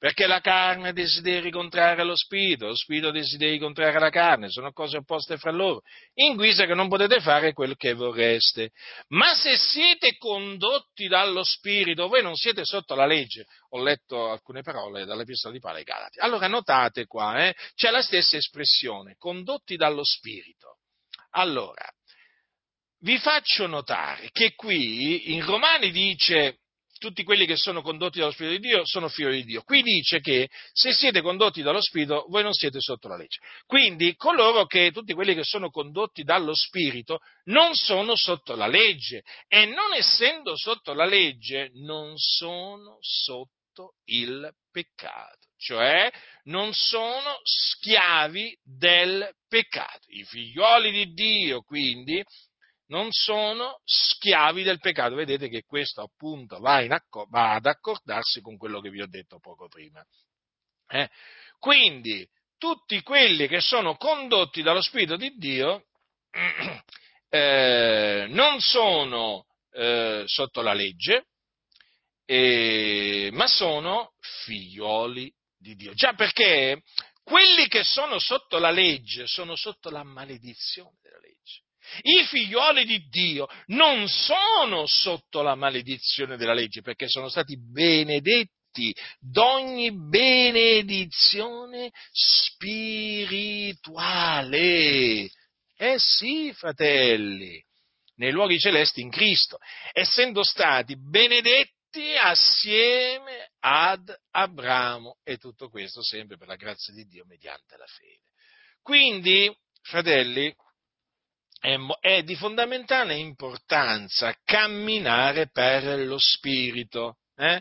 Perché la carne desideri contrarre lo spirito, lo spirito desideri contrarre la carne, sono cose opposte fra loro, in guisa che non potete fare quel che vorreste. Ma se siete condotti dallo spirito, voi non siete sotto la legge. Ho letto alcune parole dall'epistola di Paolo ai Galati. Allora notate qua, eh, c'è la stessa espressione, condotti dallo spirito. Allora, vi faccio notare che qui in Romani dice tutti quelli che sono condotti dallo Spirito di Dio sono figli di Dio. Qui dice che se siete condotti dallo Spirito, voi non siete sotto la legge. Quindi coloro che, tutti quelli che sono condotti dallo Spirito, non sono sotto la legge e non essendo sotto la legge, non sono sotto il peccato. Cioè non sono schiavi del peccato. I figlioli di Dio, quindi, non sono schiavi del peccato. Vedete che questo appunto va, acco- va ad accordarsi con quello che vi ho detto poco prima. Eh? Quindi tutti quelli che sono condotti dallo Spirito di Dio eh, non sono eh, sotto la legge, ma sono figlioli di Dio. Già perché quelli che sono sotto la legge sono sotto la maledizione della legge. I figlioli di Dio non sono sotto la maledizione della legge perché sono stati benedetti d'ogni benedizione spirituale. Eh sì, fratelli, nei luoghi celesti in Cristo, essendo stati benedetti assieme ad Abramo e tutto questo sempre per la grazia di Dio mediante la fede. Quindi, fratelli, è di fondamentale importanza camminare per lo Spirito, eh?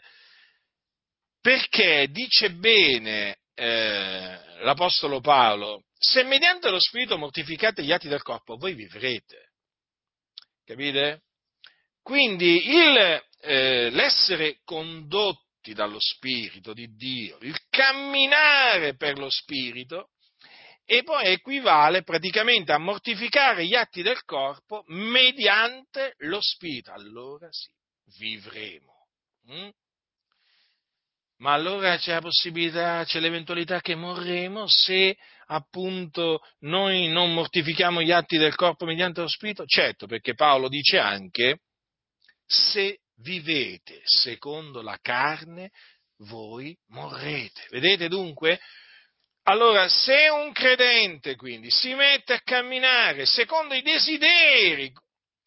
perché dice bene eh, l'Apostolo Paolo, se mediante lo Spirito mortificate gli atti del corpo, voi vivrete. Capite? Quindi il, eh, l'essere condotti dallo Spirito di Dio, il camminare per lo Spirito, e poi equivale praticamente a mortificare gli atti del corpo mediante lo spirito. Allora sì, vivremo. Mm? Ma allora c'è la possibilità, c'è l'eventualità che morremo se appunto noi non mortifichiamo gli atti del corpo mediante lo spirito? Certo, perché Paolo dice anche se vivete secondo la carne, voi morrete. Vedete dunque? Allora, se un credente quindi si mette a camminare secondo i desideri,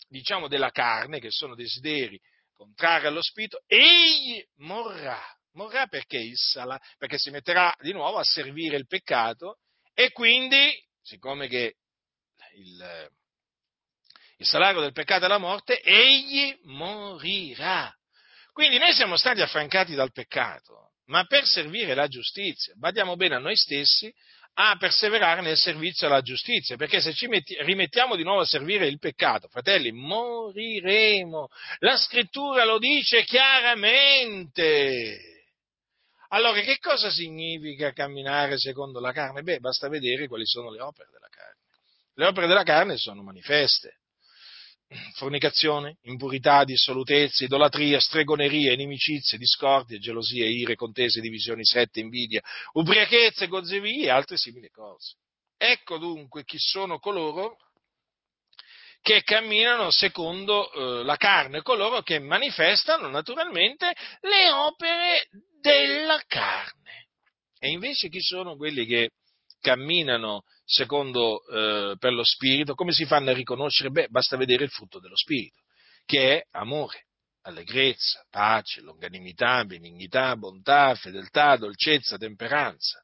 diciamo, della carne, che sono desideri contrari allo spirito, egli morrà. Morrà perché, sala, perché si metterà di nuovo a servire il peccato e quindi, siccome che il, il salario del peccato è la morte, egli morirà. Quindi noi siamo stati affrancati dal peccato ma per servire la giustizia. Badiamo bene a noi stessi a perseverare nel servizio alla giustizia, perché se ci metti, rimettiamo di nuovo a servire il peccato, fratelli, moriremo. La scrittura lo dice chiaramente. Allora, che cosa significa camminare secondo la carne? Beh, basta vedere quali sono le opere della carne. Le opere della carne sono manifeste fornicazione, impurità, dissolutezze, idolatria, stregoneria, inimicizie, discordie, gelosie, ire, contese, divisioni, sette, invidia, ubriachezze, gozzevie e altre simili cose. ecco dunque chi sono coloro che camminano secondo eh, la carne, coloro che manifestano naturalmente le opere della carne. E invece chi sono quelli che camminano secondo eh, per lo spirito? Come si fanno a riconoscere? Beh, basta vedere il frutto dello spirito, che è amore, allegrezza, pace, longanimità, benignità, bontà, fedeltà, dolcezza, temperanza.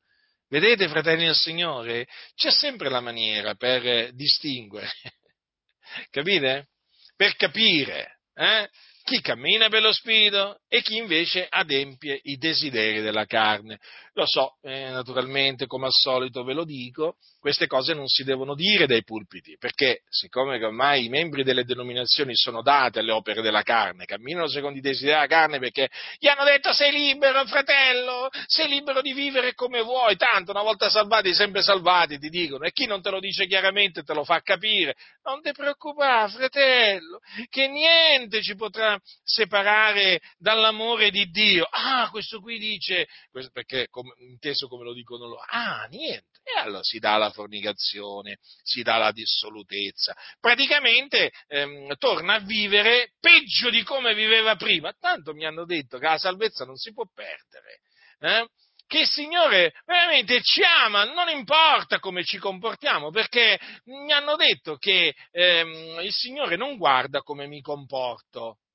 Vedete, fratelli del Signore, c'è sempre la maniera per distinguere Capite? Per capire eh? chi cammina per lo spirito e chi invece adempie i desideri della carne. Lo so, eh, naturalmente, come al solito ve lo dico, queste cose non si devono dire dai pulpiti, perché siccome ormai i membri delle denominazioni sono date alle opere della carne, camminano secondo i desideri della carne perché gli hanno detto sei libero, fratello, sei libero di vivere come vuoi, tanto una volta salvati, sempre salvati, ti dicono, e chi non te lo dice chiaramente te lo fa capire, non ti preoccupare, fratello, che niente ci potrà separare dall'amore di Dio. Ah, questo qui dice, perché inteso come lo dicono loro, ah, niente, e allora si dà la fornicazione, si dà la dissolutezza. Praticamente ehm, torna a vivere peggio di come viveva prima. Tanto mi hanno detto che la salvezza non si può perdere. Eh? che il Signore veramente ci ama, non importa come ci comportiamo, perché mi hanno detto che ehm, il Signore non guarda come mi comporto, come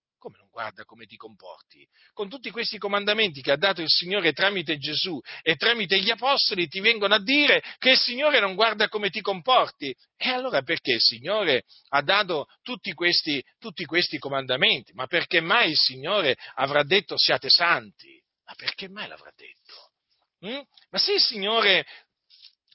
guarda come ti comporti? Con tutti questi comandamenti che ha dato il Signore tramite Gesù e tramite gli Apostoli ti vengono a dire che il Signore non guarda come ti comporti. E allora perché il Signore ha dato tutti questi, tutti questi comandamenti? Ma perché mai il Signore avrà detto siate santi? Ma perché mai l'avrà detto? Mm? Ma se il Signore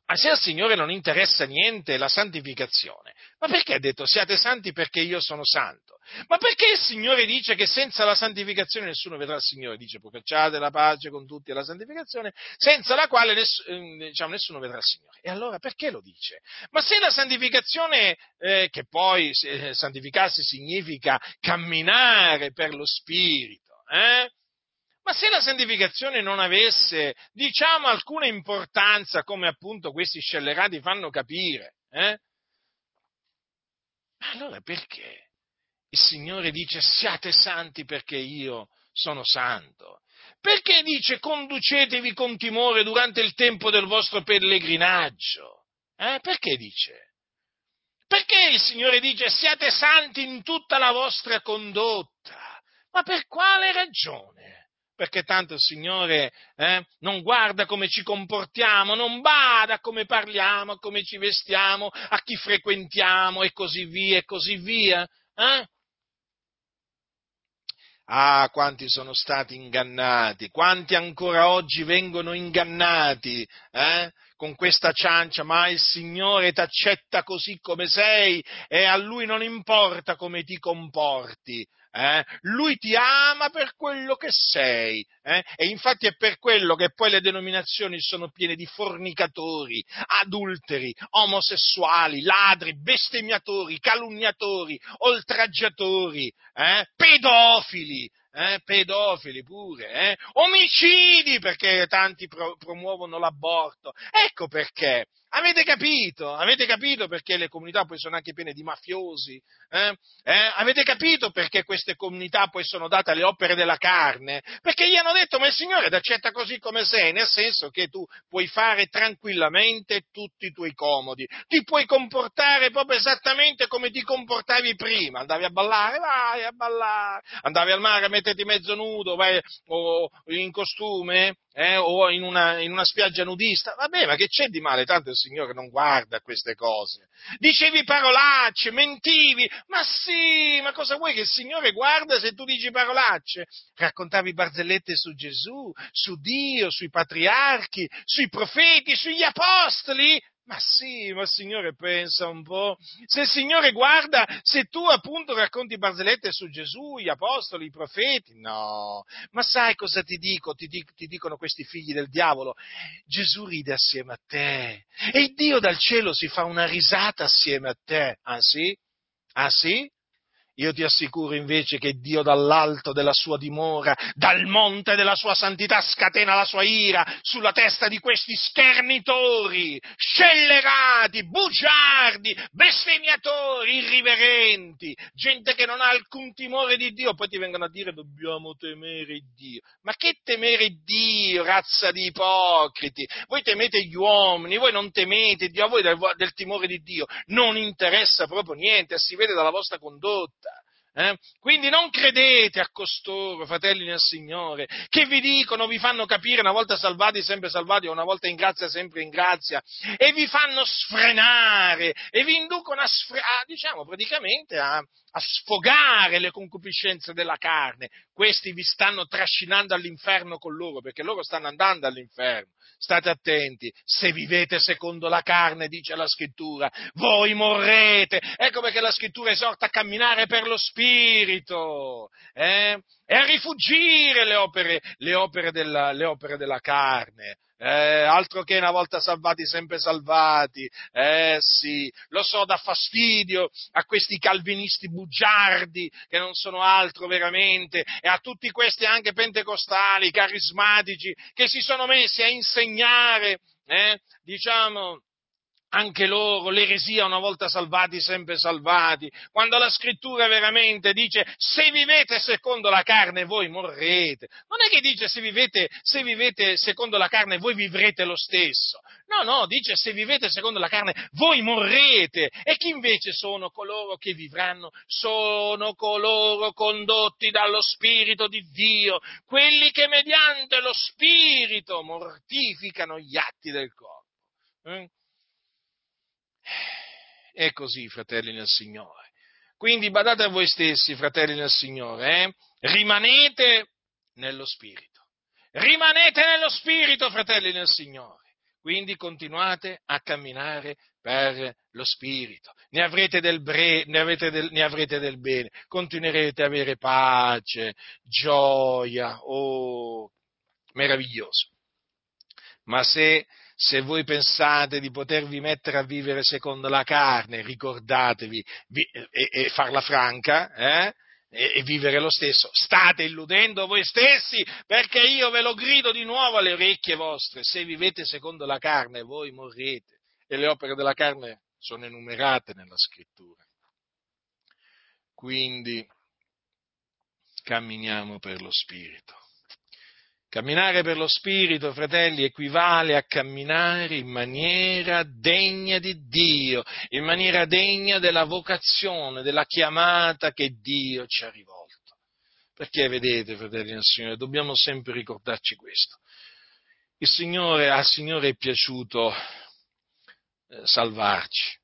ma se al Signore non interessa niente la santificazione, ma perché ha detto siate santi perché io sono santo? Ma perché il Signore dice che senza la santificazione nessuno vedrà il Signore? Dice procacciate la pace con tutti e la santificazione, senza la quale ness- ehm, diciamo, nessuno vedrà il Signore. E allora perché lo dice? Ma se la santificazione, eh, che poi eh, santificarsi significa camminare per lo Spirito, eh? Ma se la santificazione non avesse, diciamo, alcuna importanza, come appunto questi scellerati fanno capire, eh? allora perché il Signore dice siate santi perché io sono santo? Perché dice conducetevi con timore durante il tempo del vostro pellegrinaggio? Eh? Perché dice? Perché il Signore dice siate santi in tutta la vostra condotta? Ma per quale ragione? Perché tanto il Signore eh, non guarda come ci comportiamo, non bada come parliamo, a come ci vestiamo, a chi frequentiamo e così via e così via. Eh? Ah, quanti sono stati ingannati, quanti ancora oggi vengono ingannati eh? con questa ciancia, ma il Signore ti accetta così come sei e a Lui non importa come ti comporti. Eh? Lui ti ama per quello che sei eh? e infatti è per quello che poi le denominazioni sono piene di fornicatori, adulteri, omosessuali, ladri, bestemmiatori, calunniatori, oltraggiatori, eh? pedofili, eh, pedofili pure, eh, omicidi perché tanti pro- promuovono l'aborto. Ecco perché. Avete capito? Avete capito perché le comunità poi sono anche piene di mafiosi? Eh? Eh? Avete capito perché queste comunità poi sono date alle opere della carne? Perché gli hanno detto, ma il Signore ti accetta così come sei, nel senso che tu puoi fare tranquillamente tutti i tuoi comodi, ti puoi comportare proprio esattamente come ti comportavi prima, andavi a ballare, vai a ballare, andavi al mare, mettiti mezzo nudo, vai o in costume, eh, o in una, in una, spiaggia nudista, vabbè, ma che c'è di male? Tanto il Signore non guarda queste cose. Dicevi parolacce, mentivi, ma sì, ma cosa vuoi che il Signore guarda se tu dici parolacce? Raccontavi barzellette su Gesù, su Dio, sui patriarchi, sui profeti, sugli apostoli? Ma sì, ma il Signore pensa un po'. Se il Signore guarda, se tu appunto racconti barzellette su Gesù, gli apostoli, i profeti, no. Ma sai cosa ti dico? Ti, ti dicono questi figli del diavolo? Gesù ride assieme a te. E Dio dal cielo si fa una risata assieme a te. Ah sì? Ah sì? Io ti assicuro invece che Dio dall'alto della sua dimora, dal monte della sua santità, scatena la sua ira sulla testa di questi schernitori, scellerati, bugiardi, bestemmiatori, irriverenti, gente che non ha alcun timore di Dio. Poi ti vengono a dire dobbiamo temere Dio. Ma che temere Dio, razza di ipocriti? Voi temete gli uomini, voi non temete Dio, a voi del, del timore di Dio non interessa proprio niente, si vede dalla vostra condotta. Eh? Quindi non credete a costoro, fratelli nel Signore, che vi dicono, vi fanno capire una volta salvati, sempre salvati, o una volta in grazia, sempre in grazia, e vi fanno sfrenare, e vi inducono a, sfre- a diciamo, praticamente a, a sfogare le concupiscenze della carne. Questi vi stanno trascinando all'inferno con loro, perché loro stanno andando all'inferno. State attenti, se vivete secondo la carne, dice la scrittura, voi morrete. Ecco perché la scrittura esorta a camminare per lo spirito eh? e a rifugire le opere, le opere, della, le opere della carne. Eh, altro che una volta salvati, sempre salvati. Eh sì, lo so, dà fastidio a questi calvinisti bugiardi che non sono altro veramente e a tutti questi anche pentecostali, carismatici che si sono messi a insegnare, eh, diciamo, anche loro, l'eresia una volta salvati, sempre salvati, quando la scrittura veramente dice se vivete secondo la carne voi morrete, non è che dice se vivete, se vivete secondo la carne voi vivrete lo stesso, no, no, dice se vivete secondo la carne voi morrete e chi invece sono coloro che vivranno? Sono coloro condotti dallo Spirito di Dio, quelli che mediante lo Spirito mortificano gli atti del corpo. Eh? È così, fratelli nel Signore. Quindi badate a voi stessi, fratelli nel Signore, eh? rimanete nello Spirito. Rimanete nello Spirito, fratelli nel Signore. Quindi continuate a camminare per lo Spirito. Ne avrete del, bre- ne avrete del, ne avrete del bene. Continuerete ad avere pace, gioia. Oh, meraviglioso. Ma se se voi pensate di potervi mettere a vivere secondo la carne, ricordatevi vi, e, e, farla franca, eh? e, e vivere lo stesso. State illudendo voi stessi, perché io ve lo grido di nuovo alle orecchie vostre. Se vivete secondo la carne, voi morrete. E le opere della carne sono enumerate nella scrittura. Quindi camminiamo per lo Spirito. Camminare per lo Spirito, fratelli, equivale a camminare in maniera degna di Dio, in maniera degna della vocazione, della chiamata che Dio ci ha rivolto. Perché vedete, fratelli del Signore, dobbiamo sempre ricordarci questo. Il Signore, al Signore è piaciuto eh, salvarci,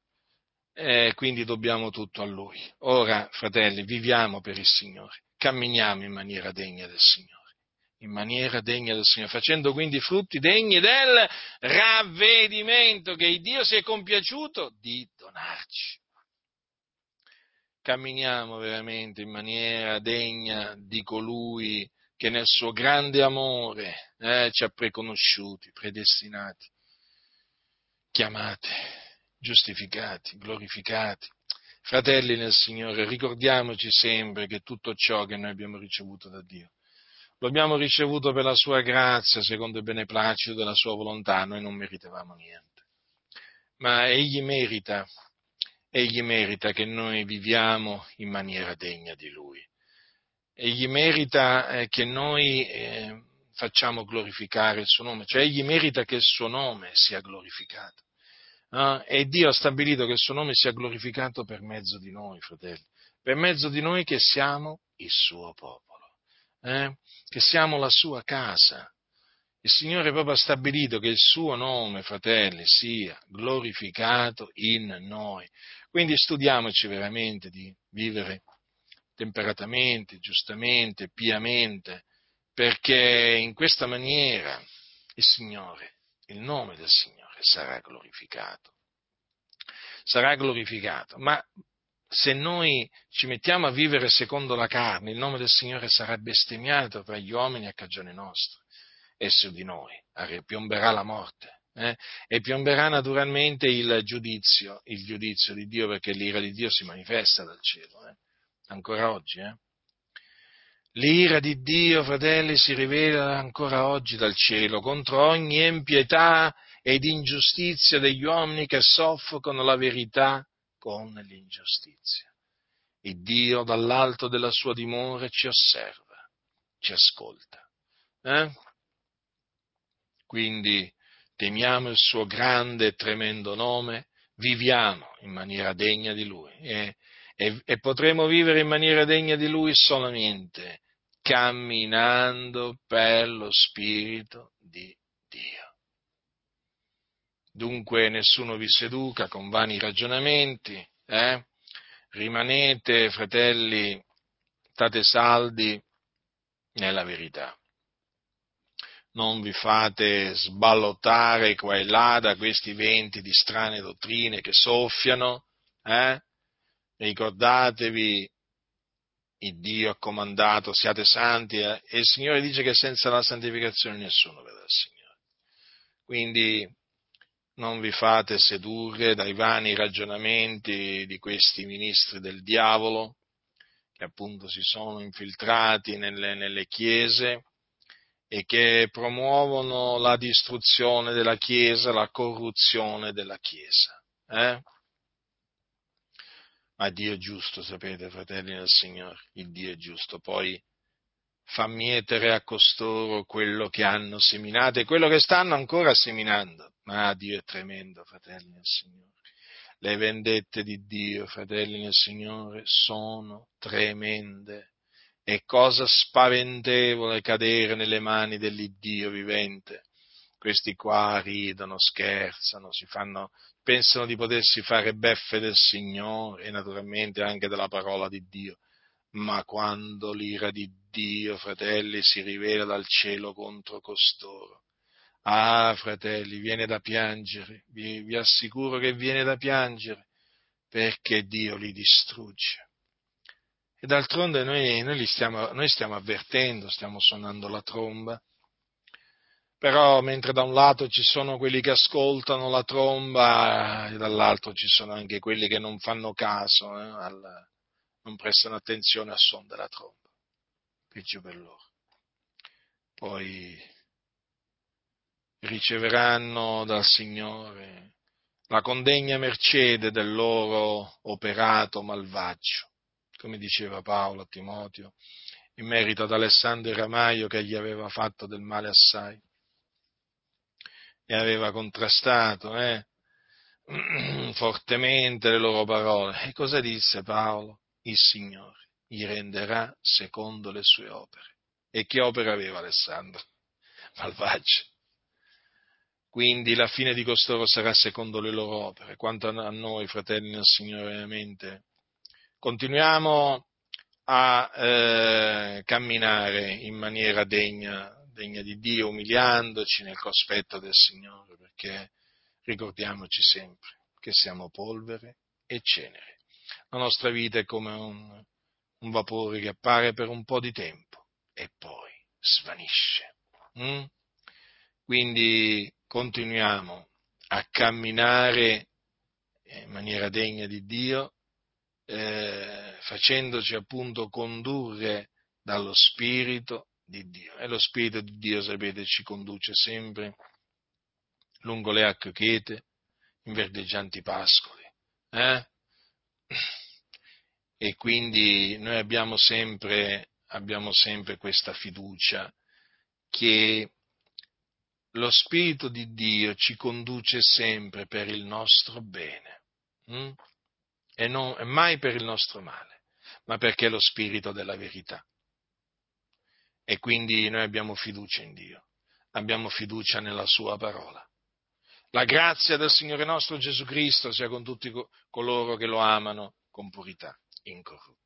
e quindi dobbiamo tutto a Lui. Ora, fratelli, viviamo per il Signore, camminiamo in maniera degna del Signore in maniera degna del Signore, facendo quindi frutti degni del ravvedimento che Dio si è compiaciuto di donarci. Camminiamo veramente in maniera degna di colui che nel suo grande amore eh, ci ha preconosciuti, predestinati, chiamati, giustificati, glorificati. Fratelli nel Signore, ricordiamoci sempre che tutto ciò che noi abbiamo ricevuto da Dio lo abbiamo ricevuto per la sua grazia, secondo il beneplacito della sua volontà, noi non meritavamo niente. Ma egli merita, egli merita che noi viviamo in maniera degna di lui. Egli merita eh, che noi eh, facciamo glorificare il suo nome, cioè egli merita che il suo nome sia glorificato. Uh, e Dio ha stabilito che il suo nome sia glorificato per mezzo di noi, fratelli, per mezzo di noi che siamo il suo popolo eh? che siamo la sua casa. Il Signore proprio ha stabilito che il suo nome, fratelli, sia glorificato in noi. Quindi studiamoci veramente di vivere temperatamente, giustamente, piamente, perché in questa maniera il Signore, il nome del Signore sarà glorificato. Sarà glorificato, ma se noi ci mettiamo a vivere secondo la carne, il nome del Signore sarà bestemmiato tra gli uomini a cagione nostra e su di noi piomberà la morte. Eh? E piomberà naturalmente il giudizio, il giudizio di Dio, perché l'ira di Dio si manifesta dal cielo. Eh? ancora oggi. Eh? L'ira di Dio, fratelli, si rivela ancora oggi dal cielo contro ogni empietà ed ingiustizia degli uomini che soffocano la verità con l'ingiustizia. Il Dio dall'alto della sua dimora ci osserva, ci ascolta. Eh? Quindi temiamo il suo grande e tremendo nome, viviamo in maniera degna di Lui e, e, e potremo vivere in maniera degna di Lui solamente camminando per lo Spirito di Dio. Dunque nessuno vi seduca con vani ragionamenti, eh? rimanete, fratelli, state saldi nella verità. Non vi fate sballottare qua e là da questi venti di strane dottrine che soffiano, eh? Ricordatevi il Dio ha comandato, siate santi, eh? e il Signore dice che senza la santificazione nessuno vedrà il Signore. Quindi non vi fate sedurre dai vani ragionamenti di questi ministri del diavolo, che appunto si sono infiltrati nelle, nelle chiese e che promuovono la distruzione della Chiesa, la corruzione della Chiesa. Eh? Ma Dio è giusto, sapete, fratelli del Signore, il Dio è giusto. Poi fa mietere a costoro quello che hanno seminato e quello che stanno ancora seminando. Ma Dio è tremendo, fratelli del Signore. Le vendette di Dio, fratelli del Signore, sono tremende. È cosa spaventevole cadere nelle mani dell'Iddio vivente. Questi qua ridono, scherzano, si fanno, pensano di potersi fare beffe del Signore e naturalmente anche della parola di Dio. Ma quando l'ira di Dio, fratelli, si rivela dal cielo contro costoro, ah, fratelli, viene da piangere, vi, vi assicuro che viene da piangere, perché Dio li distrugge. E d'altronde noi, noi, stiamo, noi stiamo avvertendo, stiamo suonando la tromba, però mentre da un lato ci sono quelli che ascoltano la tromba e dall'altro ci sono anche quelli che non fanno caso, eh, al, non prestano attenzione al suono della tromba. Peggio per loro. Poi riceveranno dal Signore la condegna mercede del loro operato malvagio, come diceva Paolo a Timoteo, in merito ad Alessandro il Ramaio che gli aveva fatto del male assai e aveva contrastato eh, fortemente le loro parole. E cosa disse Paolo? Il Signore gli renderà secondo le sue opere. E che opere aveva Alessandro? Malvagio. Quindi la fine di costoro sarà secondo le loro opere. Quanto a noi, fratelli nel Signore, veramente, continuiamo a eh, camminare in maniera degna degna di Dio, umiliandoci nel cospetto del Signore, perché ricordiamoci sempre che siamo polvere e cenere. La nostra vita è come un, un vapore che appare per un po' di tempo e poi svanisce. Mm? Quindi continuiamo a camminare in maniera degna di Dio, eh, facendoci appunto condurre dallo Spirito di Dio. E lo Spirito di Dio, sapete, ci conduce sempre lungo le acque chete, in verdeggianti pascoli. Eh? E quindi noi abbiamo sempre, abbiamo sempre questa fiducia che lo Spirito di Dio ci conduce sempre per il nostro bene hm? e, non, e mai per il nostro male, ma perché è lo Spirito della verità. E quindi noi abbiamo fiducia in Dio, abbiamo fiducia nella Sua parola. La grazia del Signore nostro Gesù Cristo sia con tutti coloro che lo amano con purità incorrutta.